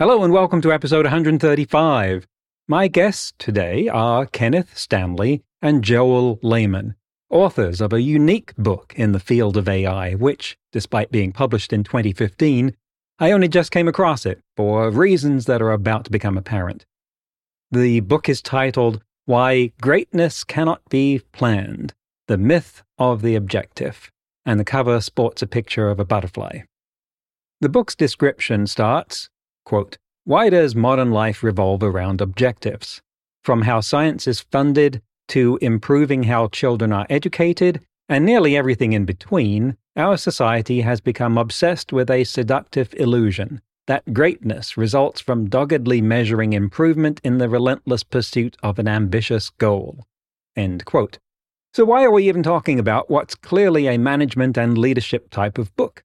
Hello and welcome to episode 135. My guests today are Kenneth Stanley and Joel Lehman, authors of a unique book in the field of AI, which, despite being published in 2015, I only just came across it for reasons that are about to become apparent. The book is titled Why Greatness Cannot Be Planned The Myth of the Objective, and the cover sports a picture of a butterfly. The book's description starts Quote, Why does modern life revolve around objectives? From how science is funded to improving how children are educated and nearly everything in between, our society has become obsessed with a seductive illusion that greatness results from doggedly measuring improvement in the relentless pursuit of an ambitious goal. So, why are we even talking about what's clearly a management and leadership type of book?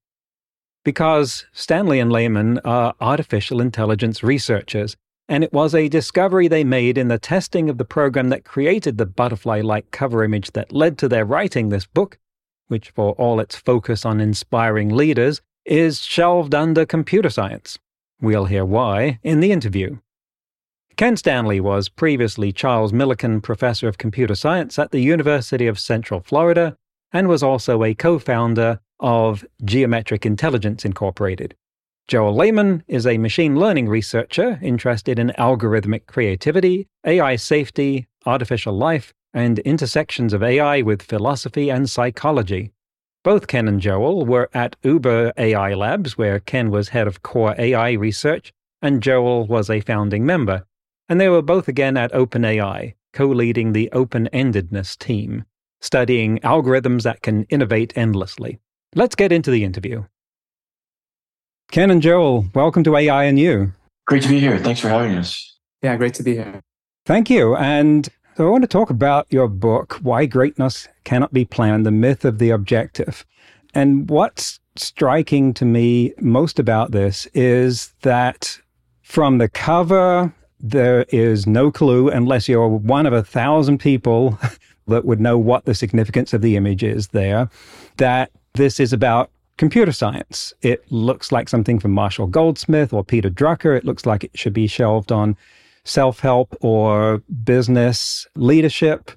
Because Stanley and Lehman are artificial intelligence researchers, and it was a discovery they made in the testing of the program that created the butterfly like cover image that led to their writing this book, which, for all its focus on inspiring leaders, is shelved under computer science. We'll hear why in the interview. Ken Stanley was previously Charles Millican Professor of Computer Science at the University of Central Florida and was also a co founder of Geometric Intelligence Incorporated. Joel Lehman is a machine learning researcher interested in algorithmic creativity, AI safety, artificial life, and intersections of AI with philosophy and psychology. Both Ken and Joel were at Uber AI Labs, where Ken was head of core AI research and Joel was a founding member. And they were both again at OpenAI, co leading the open endedness team, studying algorithms that can innovate endlessly. Let's get into the interview. Ken and Joel, welcome to AI and You. Great to be here. Thanks for having us. Yeah, great to be here. Thank you. And so I want to talk about your book, Why Greatness Cannot Be Planned The Myth of the Objective. And what's striking to me most about this is that from the cover, there is no clue unless you're one of a thousand people that would know what the significance of the image is there, that this is about computer science. It looks like something from Marshall Goldsmith or Peter Drucker. It looks like it should be shelved on self help or business leadership.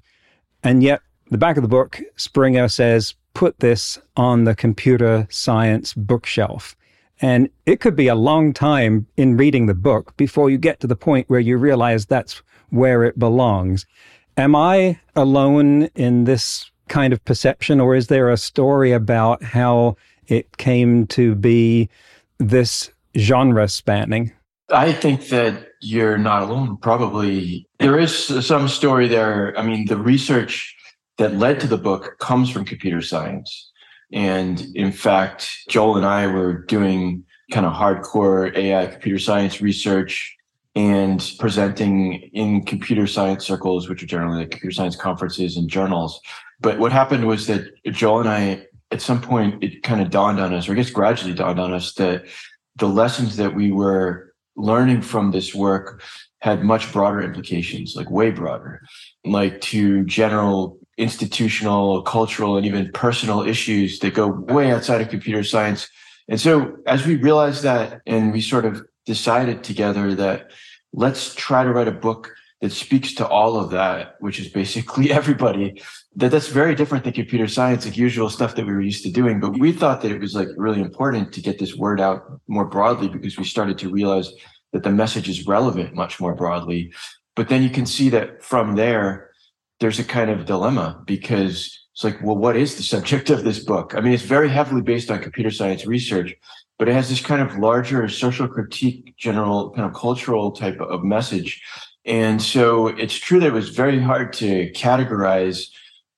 And yet, the back of the book, Springer says, put this on the computer science bookshelf. And it could be a long time in reading the book before you get to the point where you realize that's where it belongs. Am I alone in this kind of perception, or is there a story about how it came to be this genre spanning? I think that you're not alone. Probably there is some story there. I mean, the research that led to the book comes from computer science. And in fact, Joel and I were doing kind of hardcore AI computer science research and presenting in computer science circles, which are generally like computer science conferences and journals. But what happened was that Joel and I, at some point, it kind of dawned on us, or I guess gradually dawned on us, that the lessons that we were learning from this work had much broader implications, like way broader, like to general institutional, cultural, and even personal issues that go way outside of computer science. And so as we realized that and we sort of decided together that let's try to write a book that speaks to all of that, which is basically everybody, that that's very different than computer science, like usual stuff that we were used to doing. But we thought that it was like really important to get this word out more broadly because we started to realize that the message is relevant much more broadly. But then you can see that from there, there's a kind of dilemma because it's like, well, what is the subject of this book? I mean, it's very heavily based on computer science research, but it has this kind of larger social critique, general kind of cultural type of message and so it's true that it was very hard to categorize.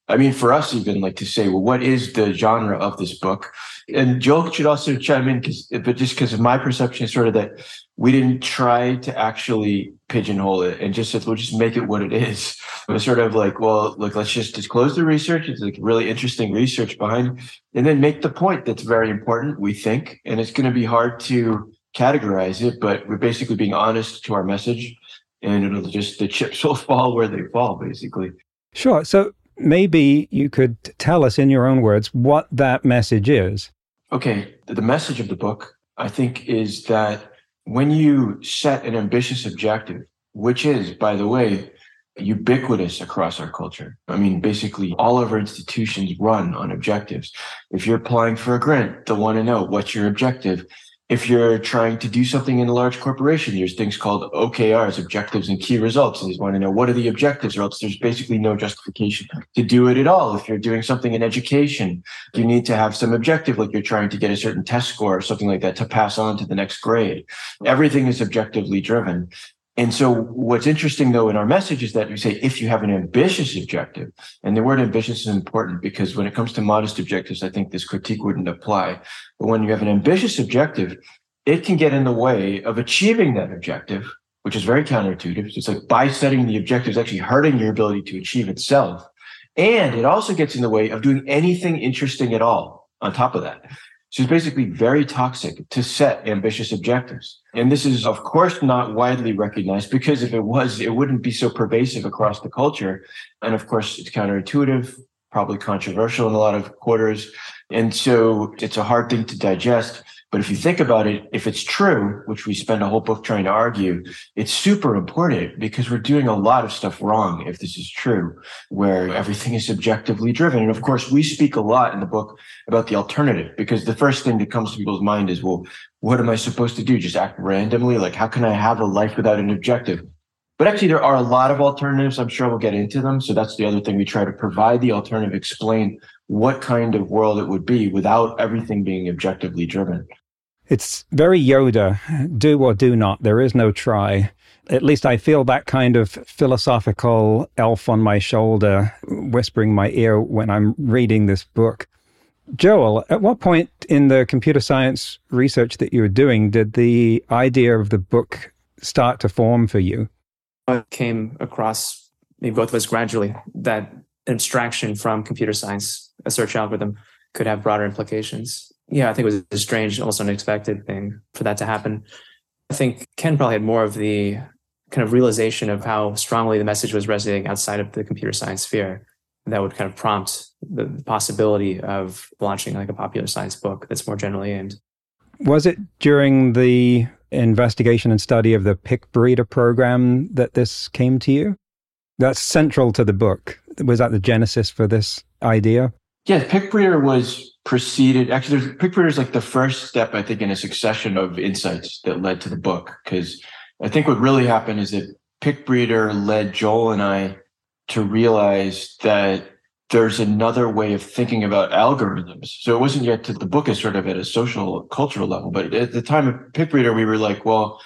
I mean, for us, even like to say, well, what is the genre of this book? And Joel should also chime in, but just because of my perception is sort of that we didn't try to actually pigeonhole it and just said, we'll just make it what it is. It was sort of like, well, look, let's just disclose the research. It's like really interesting research behind, and then make the point that's very important, we think. And it's going to be hard to categorize it, but we're basically being honest to our message and it'll just, the chips will fall where they fall, basically. Sure. So maybe you could tell us in your own words what that message is. Okay. The message of the book, I think, is that when you set an ambitious objective, which is, by the way, ubiquitous across our culture. I mean, basically all of our institutions run on objectives. If you're applying for a grant, they'll want to oh, know what's your objective if you're trying to do something in a large corporation, there's things called OKRs, objectives and key results. And they want to know what are the objectives, or else there's basically no justification to do it at all. If you're doing something in education, you need to have some objective, like you're trying to get a certain test score or something like that to pass on to the next grade. Everything is objectively driven. And so what's interesting though in our message is that we say if you have an ambitious objective, and the word ambitious is important because when it comes to modest objectives, I think this critique wouldn't apply. But when you have an ambitious objective, it can get in the way of achieving that objective, which is very counterintuitive. It's like by setting the objective is actually hurting your ability to achieve itself. And it also gets in the way of doing anything interesting at all on top of that. So it's basically very toxic to set ambitious objectives. And this is, of course, not widely recognized because if it was, it wouldn't be so pervasive across the culture. And of course, it's counterintuitive, probably controversial in a lot of quarters. And so it's a hard thing to digest. But if you think about it, if it's true, which we spend a whole book trying to argue, it's super important because we're doing a lot of stuff wrong if this is true, where everything is subjectively driven. And of course, we speak a lot in the book about the alternative because the first thing that comes to people's mind is, well, what am I supposed to do? Just act randomly? Like, how can I have a life without an objective? But actually, there are a lot of alternatives. I'm sure we'll get into them. So that's the other thing we try to provide the alternative, explain what kind of world it would be without everything being objectively driven. It's very Yoda do or do not. There is no try. At least I feel that kind of philosophical elf on my shoulder whispering my ear when I'm reading this book. Joel, at what point in the computer science research that you were doing did the idea of the book start to form for you? I came across, maybe both of us gradually, that abstraction from computer science, a search algorithm, could have broader implications yeah, I think it was a strange, almost unexpected thing for that to happen. I think Ken probably had more of the kind of realization of how strongly the message was resonating outside of the computer science sphere. That would kind of prompt the possibility of launching like a popular science book that's more generally aimed. Was it during the investigation and study of the Picbreeder program that this came to you? That's central to the book. Was that the genesis for this idea? Yeah, Picbreeder was preceded actually there's Picbreeder is like the first step i think in a succession of insights that led to the book because i think what really happened is that Picbreeder led joel and i to realize that there's another way of thinking about algorithms so it wasn't yet to the book is sort of at a social cultural level but at the time of Picbreeder we were like well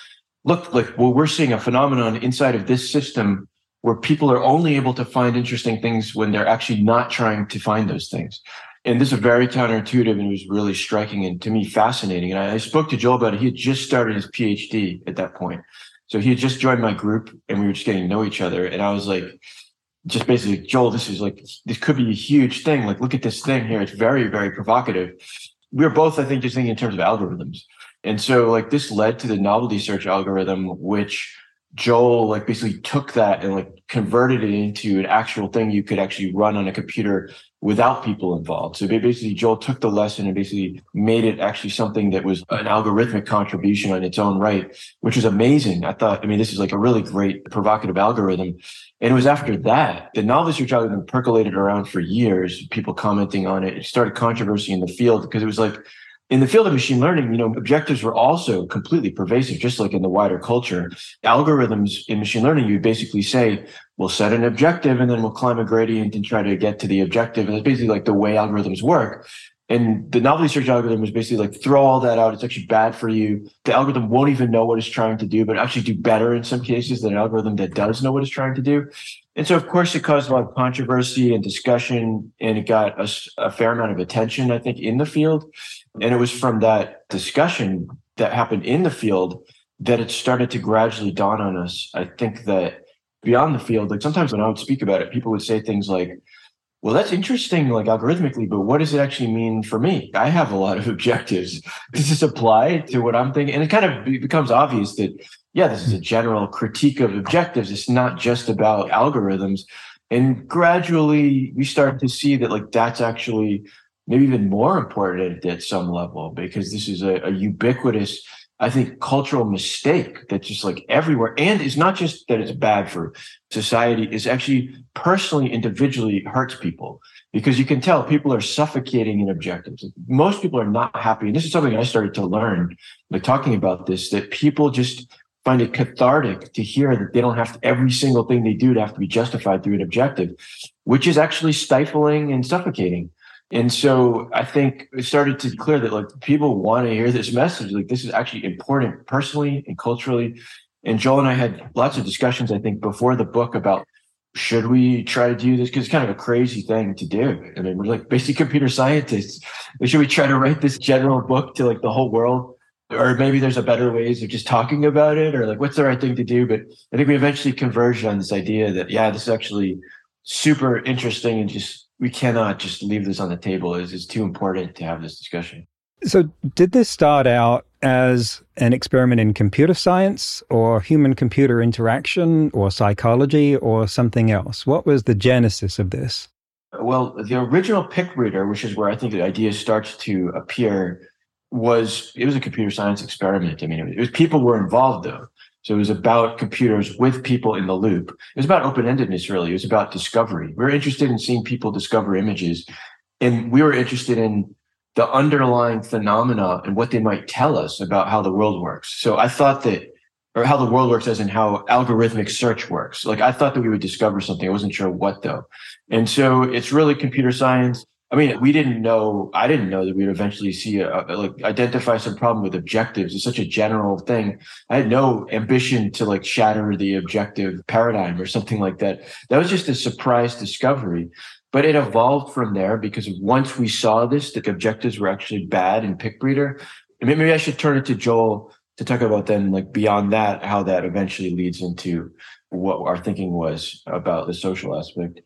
look like well we're seeing a phenomenon inside of this system where people are only able to find interesting things when they're actually not trying to find those things and this is very counterintuitive and it was really striking and to me fascinating. And I, I, spoke to Joel about it. He had just started his PhD at that point. So he had just joined my group and we were just getting to know each other. And I was like, just basically, Joel, this is like, this could be a huge thing. Like, look at this thing here. It's very, very provocative. We were both, I think, just thinking in terms of algorithms. And so like this led to the novelty search algorithm, which Joel like basically took that and like converted it into an actual thing you could actually run on a computer without people involved. So basically, Joel took the lesson and basically made it actually something that was an algorithmic contribution on its own right, which was amazing. I thought, I mean, this is like a really great provocative algorithm. And it was after that, the novelty search algorithm percolated around for years, people commenting on it. It started controversy in the field because it was like, in the field of machine learning, you know, objectives were also completely pervasive, just like in the wider culture. Algorithms in machine learning, you basically say, we'll set an objective and then we'll climb a gradient and try to get to the objective. And it's basically like the way algorithms work. And the novelty search algorithm was basically like throw all that out. It's actually bad for you. The algorithm won't even know what it's trying to do, but actually do better in some cases than an algorithm that does know what it's trying to do. And so, of course, it caused a lot of controversy and discussion, and it got a, a fair amount of attention, I think, in the field. And it was from that discussion that happened in the field that it started to gradually dawn on us. I think that beyond the field, like sometimes when I would speak about it, people would say things like, well, that's interesting, like algorithmically, but what does it actually mean for me? I have a lot of objectives. Does this apply to what I'm thinking? And it kind of becomes obvious that, yeah, this is a general critique of objectives. It's not just about algorithms. And gradually we start to see that, like, that's actually maybe even more important at some level because this is a, a ubiquitous I think, cultural mistake that's just like everywhere. And it's not just that it's bad for society, it's actually personally, individually hurts people because you can tell people are suffocating in objectives. Most people are not happy. And this is something I started to learn, like talking about this, that people just find it cathartic to hear that they don't have to, every single thing they do to have to be justified through an objective, which is actually stifling and suffocating. And so I think it started to clear that like people want to hear this message. Like this is actually important personally and culturally. And Joel and I had lots of discussions, I think, before the book about should we try to do this? Because it's kind of a crazy thing to do. I mean, we're like basic computer scientists. Should we try to write this general book to like the whole world? Or maybe there's a better ways of just talking about it, or like what's the right thing to do? But I think we eventually converged on this idea that yeah, this is actually super interesting and just we cannot just leave this on the table. It's, it's too important to have this discussion. So, did this start out as an experiment in computer science or human computer interaction or psychology or something else? What was the genesis of this? Well, the original Picbreeder, which is where I think the idea starts to appear, was it was a computer science experiment. I mean, it was, it was people were involved though. So it was about computers with people in the loop. It was about open endedness, really. It was about discovery. We were interested in seeing people discover images, and we were interested in the underlying phenomena and what they might tell us about how the world works. So I thought that, or how the world works, as in how algorithmic search works. Like I thought that we would discover something. I wasn't sure what though. And so it's really computer science I mean, we didn't know. I didn't know that we'd eventually see a, a, like identify some problem with objectives. It's such a general thing. I had no ambition to like shatter the objective paradigm or something like that. That was just a surprise discovery. But it evolved from there because once we saw this, that objectives were actually bad in Picbreeder. Maybe I should turn it to Joel to talk about then, like beyond that, how that eventually leads into what our thinking was about the social aspect.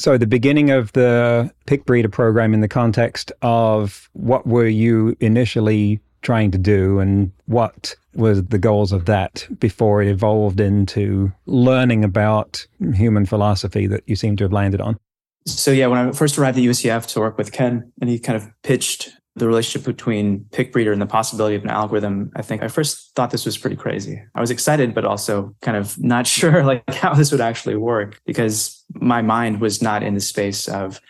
So, the beginning of the Picbreeder program in the context of what were you initially trying to do and what was the goals of that before it evolved into learning about human philosophy that you seem to have landed on? So, yeah, when I first arrived at UCF to work with Ken, and he kind of pitched the relationship between Picbreeder and the possibility of an algorithm, I think I first thought this was pretty crazy. I was excited, but also kind of not sure like how this would actually work because my mind was not in the space of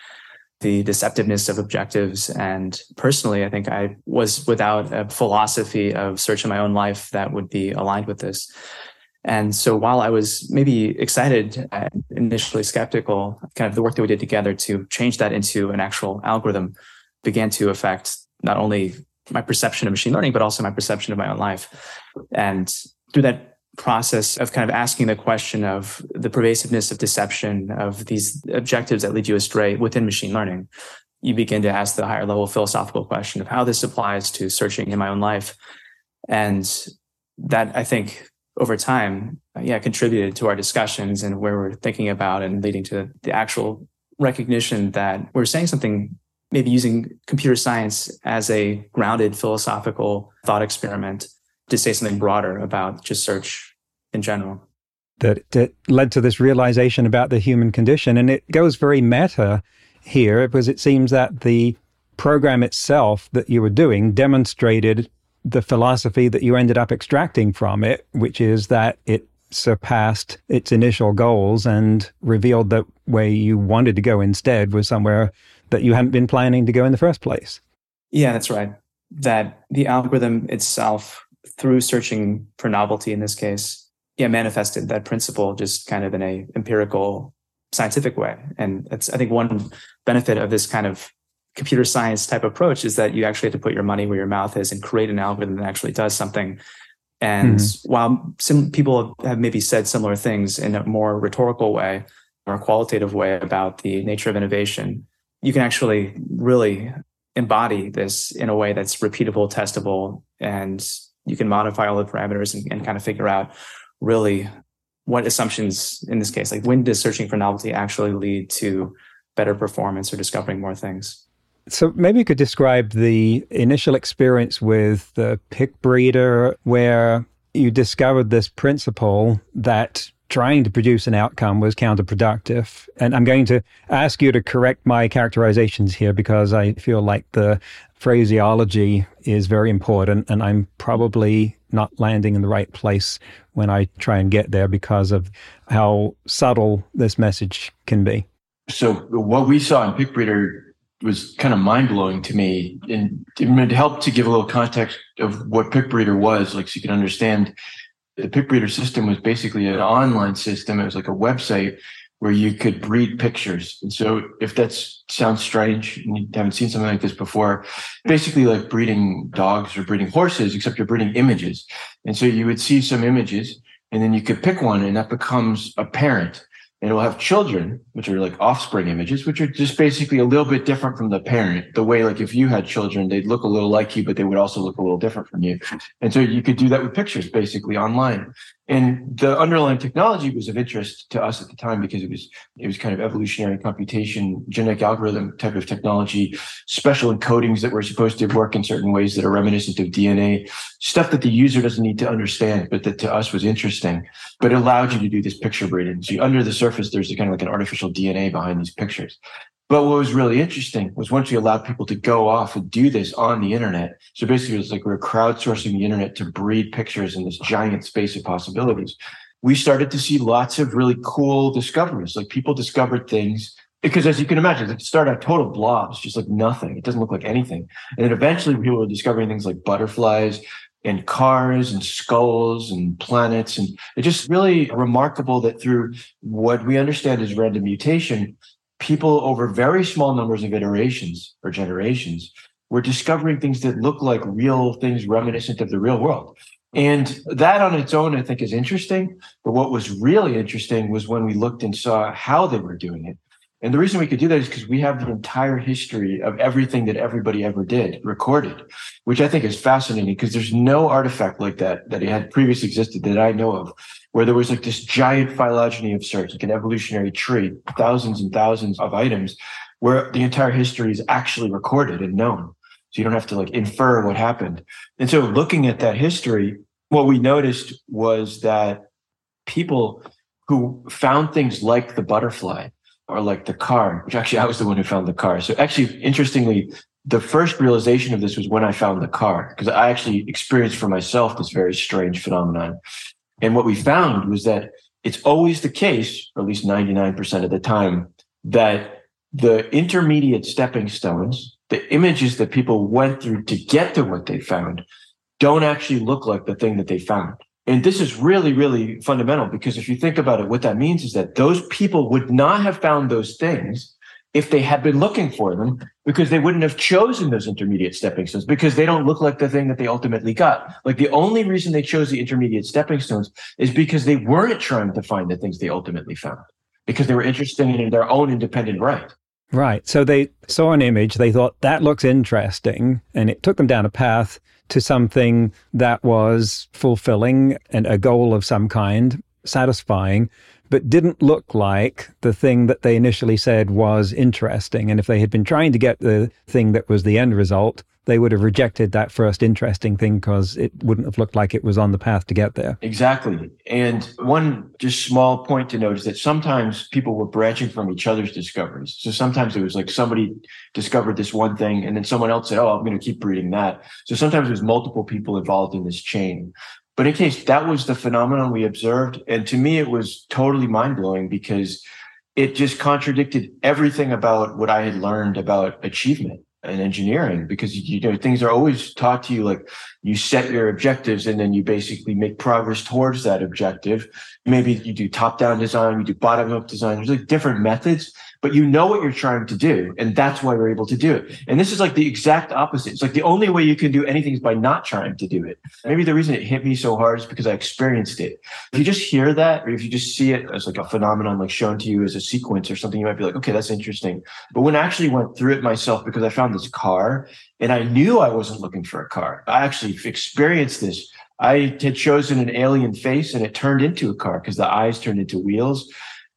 the deceptiveness of objectives. And personally, I think I was without a philosophy of search in my own life that would be aligned with this. And so while I was maybe excited and initially skeptical, kind of the work that we did together to change that into an actual algorithm began to affect not only my perception of machine learning, but also my perception of my own life. And through that process of kind of asking the question of the pervasiveness of deception of these objectives that lead you astray within machine learning, you begin to ask the higher level philosophical question of how this applies to searching in my own life. And that I think over time, yeah, contributed to our discussions and where we're thinking about and leading to the actual recognition that we're saying something maybe using computer science as a grounded philosophical thought experiment to say something broader about just search in general. That, that led to this realization about the human condition. And it goes very meta here because it seems that the program itself that you were doing demonstrated the philosophy that you ended up extracting from it, which is that it surpassed its initial goals and revealed that where you wanted to go instead was somewhere that you hadn't been planning to go in the first place. Yeah, that's right. That the algorithm itself, through searching for novelty in this case, yeah, manifested that principle just kind of in a empirical, scientific way. And that's I think one benefit of this kind of computer science type approach is that you actually have to put your money where your mouth is and create an algorithm that actually does something. And mm-hmm. while some people have maybe said similar things in a more rhetorical way or a qualitative way about the nature of innovation, you can actually really embody this in a way that's repeatable, testable, and you can modify all the parameters and, and kind of figure out really what assumptions in this case, like when does searching for novelty actually lead to better performance or discovering more things? So maybe you could describe the initial experience with the Picbreeder where you discovered this principle that trying to produce an outcome was counterproductive. And I'm going to ask you to correct my characterizations here because I feel like the phraseology is very important and I'm probably not landing in the right place when I try and get there because of how subtle this message can be. So what we saw in Picbreeder was kind of mind blowing to me, and it helped to give a little context of what Picbreeder was, like so you can understand. The Picbreeder system was basically an online system. It was like a website where you could breed pictures. And so if that sounds strange and you haven't seen something like this before, basically like breeding dogs or breeding horses, except you're breeding images. And so you would see some images and then you could pick one and that becomes a parent and it will have children, which are like offspring images, which are just basically a little bit different from the parent. The way, like, if you had children, they'd look a little like you, but they would also look a little different from you. And so you could do that with pictures basically online. And the underlying technology was of interest to us at the time because it was it was kind of evolutionary computation, genetic algorithm type of technology, special encodings that were supposed to work in certain ways that are reminiscent of DNA, stuff that the user doesn't need to understand, but that to us was interesting. But it allowed you to do this picture breeding. So under the surface, there's kind of like an artificial DNA behind these pictures. But what was really interesting was once we allowed people to go off and do this on the internet. So basically, it was like we are crowdsourcing the internet to breed pictures in this giant space of possibilities. We started to see lots of really cool discoveries. Like people discovered things because, as you can imagine, it started out total blobs, just like nothing. It doesn't look like anything. And then eventually, people were discovering things like butterflies and cars and skulls and planets. And it's just really remarkable that through what we understand as random mutation, people over very small numbers of iterations or generations were discovering things that look like real things reminiscent of the real world. And that on its own, I think, is interesting. But what was really interesting was when we looked and saw how they were doing it. And the reason we could do that is because we have the entire history of everything that everybody ever did recorded, which I think is fascinating because there's no artifact like that that had previously existed that I know of, where there was like this giant phylogeny of sorts, like an evolutionary tree, thousands and thousands of items, where the entire history is actually recorded and known. So you don't have to like infer what happened. And so looking at that history, what we noticed was that people who found things like the butterfly or like the car, which actually I was the one who found the car. So actually, interestingly, the first realization of this was when I found the car, because I actually experienced for myself this very strange phenomenon. And what we found was that it's always the case, or at least 99% of the time, that the intermediate stepping stones, the images that people went through to get to what they found, don't actually look like the thing that they found. And this is really, really fundamental because if you think about it, what that means is that those people would not have found those things if they had been looking for them because they wouldn't have chosen those intermediate stepping stones because they don't look like the thing that they ultimately got. Like the only reason they chose the intermediate stepping stones is because they weren't trying to find the things they ultimately found because they were interested in their own independent right. Right. So they saw an image, they thought that looks interesting, and it took them down a path to something that was fulfilling and a goal of some kind, satisfying, but didn't look like the thing that they initially said was interesting. And if they had been trying to get the thing that was the end result, they would have rejected that first interesting thing because it wouldn't have looked like it was on the path to get there. Exactly. And one just small point to note is that sometimes people were branching from each other's discoveries. So sometimes it was like somebody discovered this one thing and then someone else said, Oh, I'm going to keep breeding that. So sometimes there's multiple people involved in this chain. But in case that was the phenomenon we observed. And to me, it was totally mind blowing because it just contradicted everything about what I had learned about achievement and engineering because you know things are always taught to you like you set your objectives and then you basically make progress towards that objective. Maybe you do top down design you do bottom up design. There's like different methods but you know what you're trying to do. And that's why you're able to do it. And this is like the exact opposite. It's like the only way you can do anything is by not trying to do it. Maybe the reason it hit me so hard is because I experienced it. If you just hear that, or if you just see it as like a phenomenon, like shown to you as a sequence or something, you might be like, okay, that's interesting. But when I actually went through it myself, because I found this car and I knew I wasn't looking for a car, I actually experienced this I had chosen an alien face and it turned into a car because the eyes turned into wheels.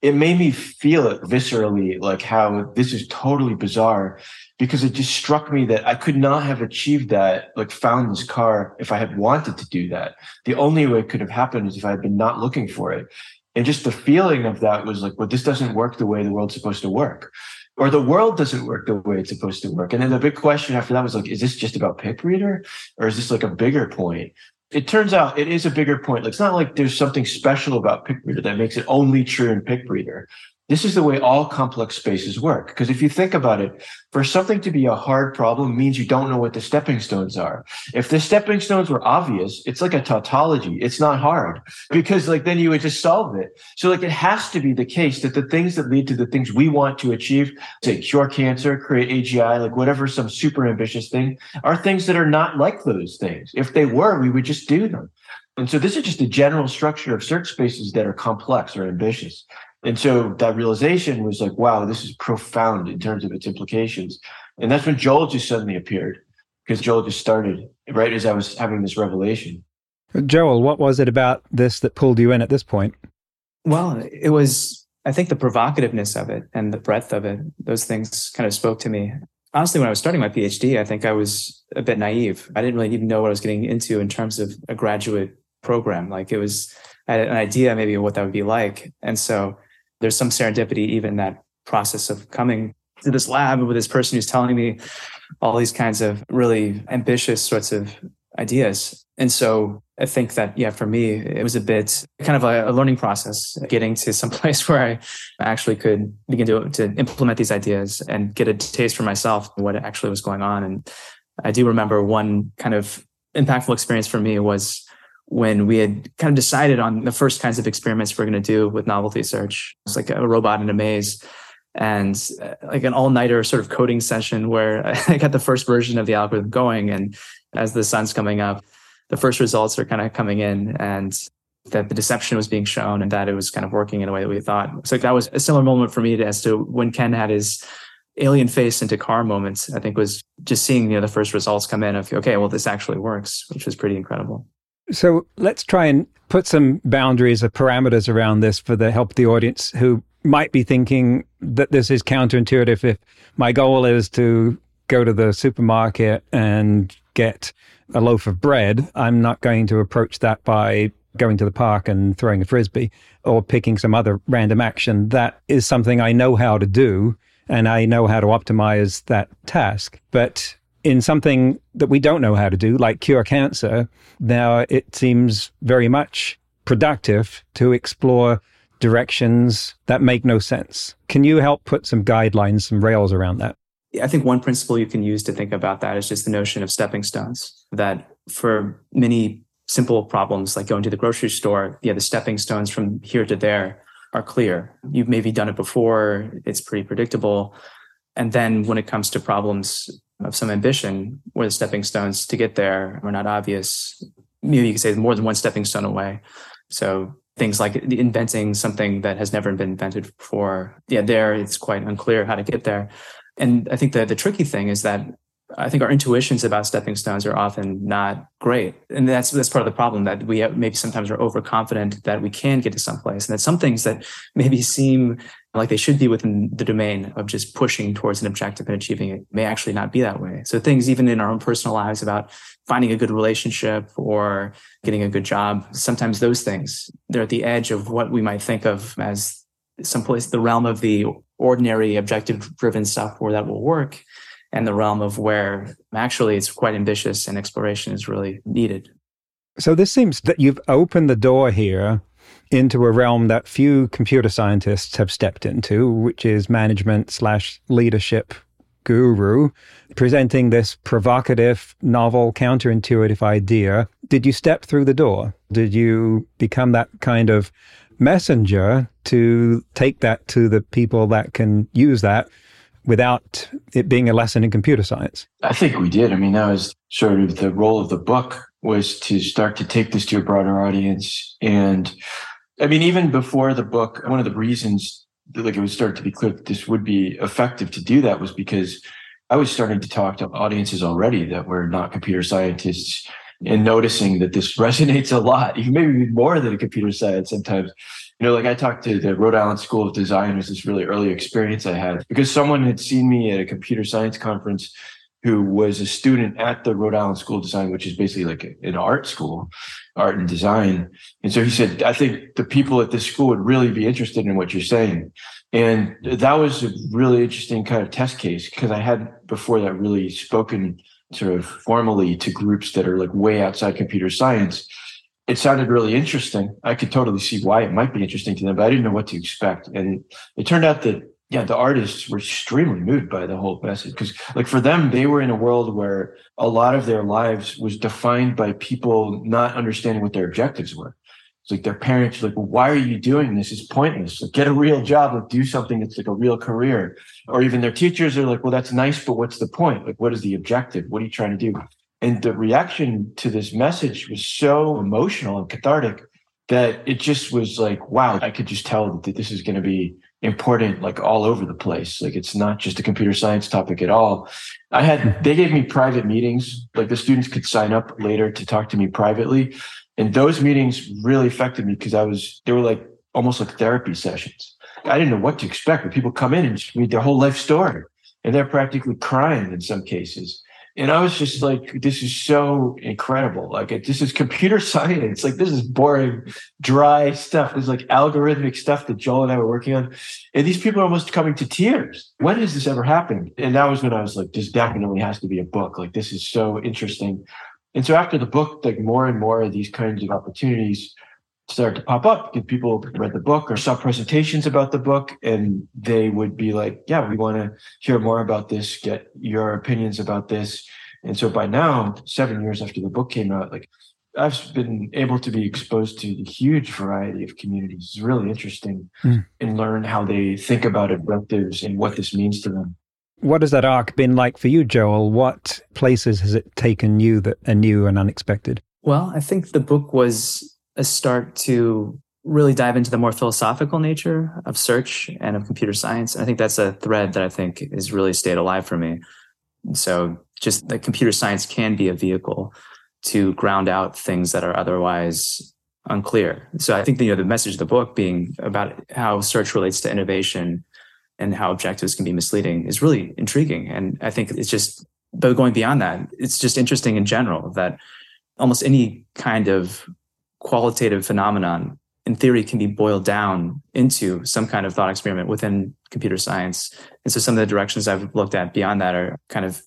It made me feel it viscerally, like how this is totally bizarre because it just struck me that I could not have achieved that, like found this car if I had wanted to do that. The only way it could have happened is if I had been not looking for it. And just the feeling of that was like, well, this doesn't work the way the world's supposed to work or the world doesn't work the way it's supposed to work. And then the big question after that was like, is this just about Picbreeder or is this like a bigger point? It turns out it is a bigger point. It's not like there's something special about Picbreeder that makes it only true in Picbreeder. This is the way all complex spaces work. Because if you think about it, for something to be a hard problem means you don't know what the stepping stones are. If the stepping stones were obvious, it's like a tautology. It's not hard because like then you would just solve it. So like it has to be the case that the things that lead to the things we want to achieve, say cure cancer, create AGI, like whatever, some super ambitious thing are things that are not like those things. If they were, we would just do them. And so this is just a general structure of search spaces that are complex or ambitious. And so that realization was like, wow, this is profound in terms of its implications. And that's when Joel just suddenly appeared because Joel just started right as I was having this revelation. Joel, what was it about this that pulled you in at this point? Well, it was, I think, the provocativeness of it and the breadth of it. Those things kind of spoke to me. Honestly, when I was starting my PhD, I think I was a bit naive. I didn't really even know what I was getting into in terms of a graduate program. Like it was, I had an idea maybe of what that would be like. And so there's some serendipity even that process of coming to this lab with this person who's telling me all these kinds of really ambitious sorts of ideas. And so I think that, yeah, for me, it was a bit kind of a, a learning process, getting to some place where I actually could begin to, to implement these ideas and get a taste for myself what actually was going on. And I do remember one kind of impactful experience for me was when we had kind of decided on the first kinds of experiments we're going to do with novelty search. It's like a robot in a maze and uh, like an all-nighter sort of coding session where I got the first version of the algorithm going. And as the sun's coming up, the first results are kind of coming in and that the deception was being shown and that it was kind of working in a way that we thought. So that was a similar moment for me as to when Ken had his alien face into car moments, I think was just seeing, you know, the first results come in of, okay, well, this actually works, which was pretty incredible. So let's try and put some boundaries or parameters around this for the help of the audience who might be thinking that this is counterintuitive. If my goal is to go to the supermarket and get a loaf of bread, I'm not going to approach that by going to the park and throwing a frisbee or picking some other random action. That is something I know how to do and I know how to optimize that task. But in something that we don't know how to do, like cure cancer, now it seems very much productive to explore directions that make no sense. Can you help put some guidelines, some rails around that? I think one principle you can use to think about that is just the notion of stepping stones. That for many simple problems like going to the grocery store, yeah, the stepping stones from here to there are clear. You've maybe done it before, it's pretty predictable. And then when it comes to problems of some ambition where the stepping stones to get there are not obvious. Maybe you could say more than one stepping stone away. So things like inventing something that has never been invented before. Yeah, there it's quite unclear how to get there. And I think that the tricky thing is that I think our intuitions about stepping stones are often not great, and that's that's part of the problem that we maybe sometimes are overconfident that we can get to some place, and that some things that maybe seem like they should be within the domain of just pushing towards an objective and achieving it may actually not be that way. So things even in our own personal lives about finding a good relationship or getting a good job, sometimes those things they're at the edge of what we might think of as someplace the realm of the ordinary objective driven stuff where that will work and the realm of where actually it's quite ambitious and exploration is really needed. So this seems that you've opened the door here into a realm that few computer scientists have stepped into, which is management slash leadership guru, presenting this provocative, novel, counterintuitive idea. Did you step through the door? Did you become that kind of messenger to take that to the people that can use that without it being a lesson in computer science? I think we did. I mean, that was sort of the role of the book was to start to take this to a broader audience. And I mean, even before the book, one of the reasons like it would start to be clear that this would be effective to do that was because I was starting to talk to audiences already that were not computer scientists and noticing that this resonates a lot, even maybe even more than a computer science sometimes. You know, like I talked to the Rhode Island School of Design was this really early experience I had because someone had seen me at a computer science conference who was a student at the Rhode Island School of Design, which is basically like an art school, art and design. And so he said, I think the people at this school would really be interested in what you're saying. And that was a really interesting kind of test case because I had before that really spoken sort of formally to groups that are like way outside computer science. It sounded really interesting. I could totally see why it might be interesting to them, but I didn't know what to expect. And it turned out that yeah, the artists were extremely moved by the whole message because, like, for them, they were in a world where a lot of their lives was defined by people not understanding what their objectives were. It's like their parents like, well, why are you doing this? It's pointless. Like, get a real job, like, do something that's like a real career. Or even their teachers are like, well, that's nice, but what's the point? Like, what is the objective? What are you trying to do? And the reaction to this message was so emotional and cathartic that it just was like, wow, I could just tell that this is going to be important like all over the place. Like it's not just a computer science topic at all. I had they gave me private meetings. Like the students could sign up later to talk to me privately. And those meetings really affected me because i was they were like almost like therapy sessions. I didn't know what to expect but people come in and just read their whole life story. And they're practically crying in some cases and I was just like, this is so incredible. Like, this is computer science. Like, this is boring, dry stuff. This is like algorithmic stuff that Joel and I were working on. And these people are almost coming to tears. When has this ever happened? And that was when I was like, this definitely has to be a book. Like, this is so interesting. And so after the book, like more and more of these kinds of opportunities started to pop up because people read the book or saw presentations about the book and they would be like, yeah, we want to hear more about this, get your opinions about this. And so by now, seven years after the book came out, like I've been able to be exposed to the huge variety of communities. It's really interesting mm. and learn how they think about objectives and what this means to them. What has that arc been like for you, Joel? What places has it taken you that are new and unexpected? Well, I think the book was a start to really dive into the more philosophical nature of search and of computer science. And I think that's a thread that I think is really stayed alive for me. So just that computer science can be a vehicle to ground out things that are otherwise unclear. So I think you know the message of the book being about how search relates to innovation and how objectives can be misleading is really intriguing. And I think it's just but going beyond that, it's just interesting in general that almost any kind of qualitative phenomenon in theory can be boiled down into some kind of thought experiment within computer science. And so some of the directions I've looked at beyond that are kind of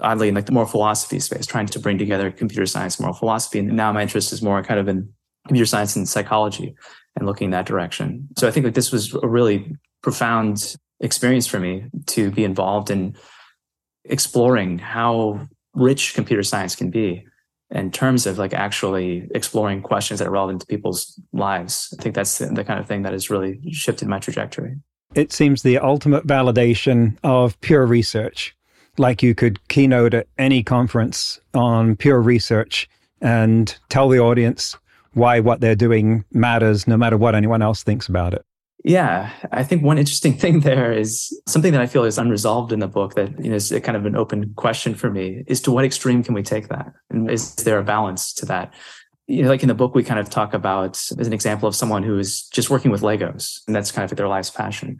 oddly in like the moral philosophy space, trying to bring together computer science, moral philosophy. And now my interest is more kind of in computer science and psychology and looking in that direction. So I think that this was a really profound experience for me to be involved in exploring how rich computer science can be in terms of like actually exploring questions that are relevant to people's lives. I think that's the kind of thing that has really shifted my trajectory. It seems the ultimate validation of pure research. Like you could keynote at any conference on pure research and tell the audience why what they're doing matters no matter what anyone else thinks about it. Yeah, I think one interesting thing there is something that I feel is unresolved in the book that you know is kind of an open question for me is to what extreme can we take that? And is there a balance to that? You know, like in the book, we kind of talk about as an example of someone who is just working with Legos, and that's kind of their life's passion.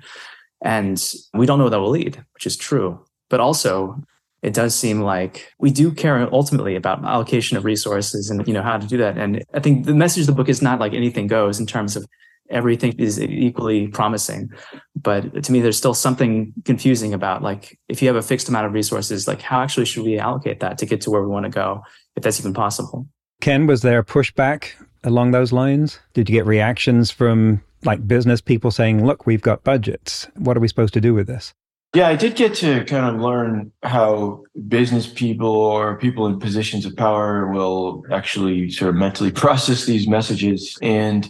And we don't know where that will lead, which is true. But also, it does seem like we do care ultimately about allocation of resources and you know how to do that. And I think the message of the book is not like anything goes in terms of everything is equally promising. But to me, there's still something confusing about like if you have a fixed amount of resources, like how actually should we allocate that to get to where we want to go, if that's even possible? Ken, was there a pushback along those lines? Did you get reactions from like business people saying, look, we've got budgets. What are we supposed to do with this? Yeah, I did get to kind of learn how business people or people in positions of power will actually sort of mentally process these messages. And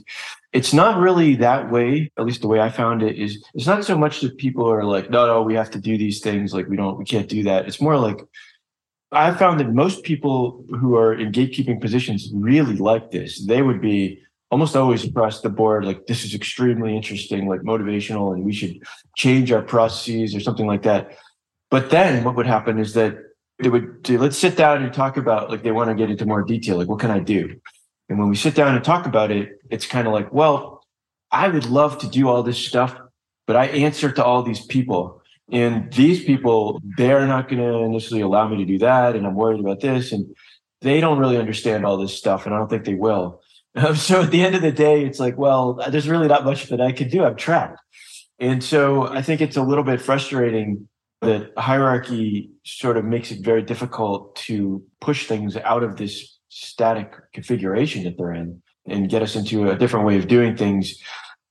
it's not really that way at least the way i found it is it's not so much that people are like no no we have to do these things like we don't we can't do that. It's more like i found that most people who are in gatekeeping positions really like this. They would be almost always across the board like this is extremely interesting like motivational and we should change our processes or something like that. But then what would happen is that they would say let's sit down and talk about like they want to get into more detail like what can i do and when we sit down and talk about it, it's kind of like, well, I would love to do all this stuff, but I answer to all these people. And these people, they're not going to initially allow me to do that. And I'm worried about this. And they don't really understand all this stuff. And I don't think they will. So at the end of the day, it's like, well, there's really not much that I can do. I'm trapped. And so I think it's a little bit frustrating that hierarchy sort of makes it very difficult to push things out of this static configuration that they're in and get us into a different way of doing things.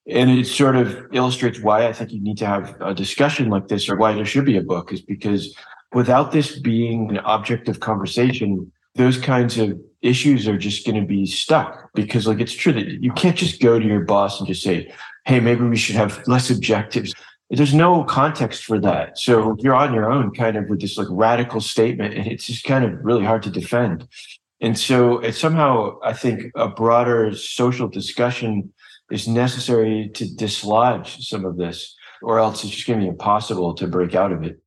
And it sort of illustrates why I think you need to have a discussion like this or why there should be a book is because without this being an object of conversation, those kinds of issues are just going to be stuck because like it's true that you can't just go to your boss and just say, Hey, maybe we should have less objectives. There's no context for that. So you're on your own kind of with this like radical statement and it's just kind of really hard to defend. And so it's somehow, I think, a broader social discussion is necessary to dislodge some of this, or else it's just going to be impossible to break out of it.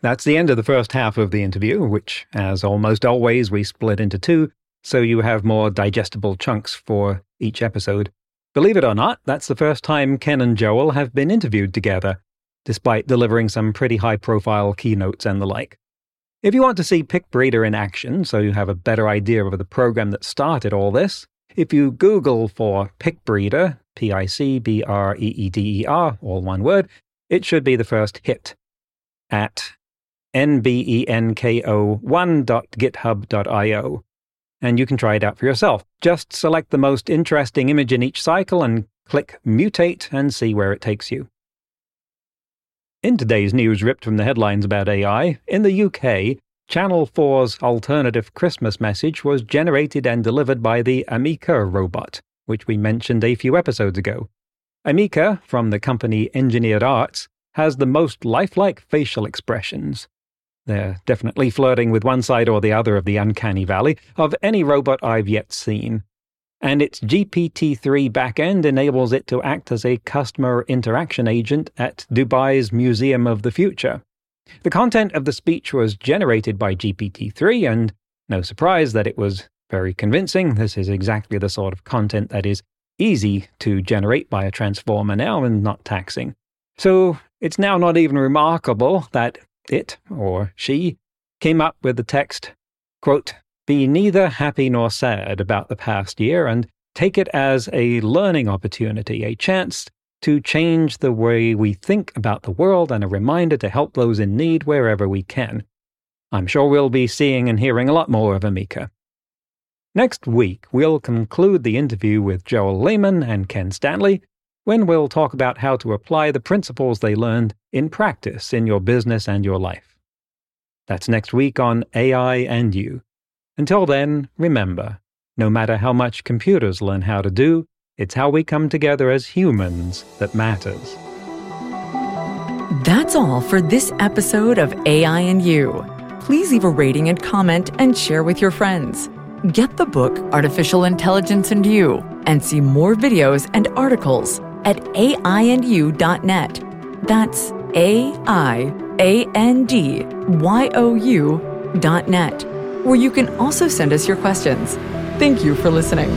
That's the end of the first half of the interview, which, as almost always, we split into two, so you have more digestible chunks for each episode. Believe it or not, that's the first time Ken and Joel have been interviewed together, despite delivering some pretty high profile keynotes and the like. If you want to see Picbreeder in action so you have a better idea of the program that started all this, if you Google for Picbreeder, P I C B R E E D E R, all one word, it should be the first hit at nbenko1.github.io. And you can try it out for yourself. Just select the most interesting image in each cycle and click Mutate and see where it takes you. In today's news ripped from the headlines about AI, in the UK, Channel 4's alternative Christmas message was generated and delivered by the Ameca robot, which we mentioned a few episodes ago. Ameca, from the company Engineered Arts, has the most lifelike facial expressions. They're definitely flirting with one side or the other of the uncanny valley of any robot I've yet seen and its GPT-3 backend enables it to act as a customer interaction agent at Dubai's Museum of the Future. The content of the speech was generated by GPT-3, and no surprise that it was very convincing. This is exactly the sort of content that is easy to generate by a transformer now and not taxing. So it's now not even remarkable that it, or she, came up with the text, quote, be neither happy nor sad about the past year and take it as a learning opportunity, a chance to change the way we think about the world and a reminder to help those in need wherever we can. I'm sure we'll be seeing and hearing a lot more of Ameca. Next week, we'll conclude the interview with Joel Lehman and Ken Stanley when we'll talk about how to apply the principles they learned in practice in your business and your life. That's next week on AI and You. Until then, remember no matter how much computers learn how to do, it's how we come together as humans that matters. That's all for this episode of AI and You. Please leave a rating and comment and share with your friends. Get the book Artificial Intelligence and You and see more videos and articles at aiandyou.net. That's A I A N D Y O U dot net where you can also send us your questions. Thank you for listening.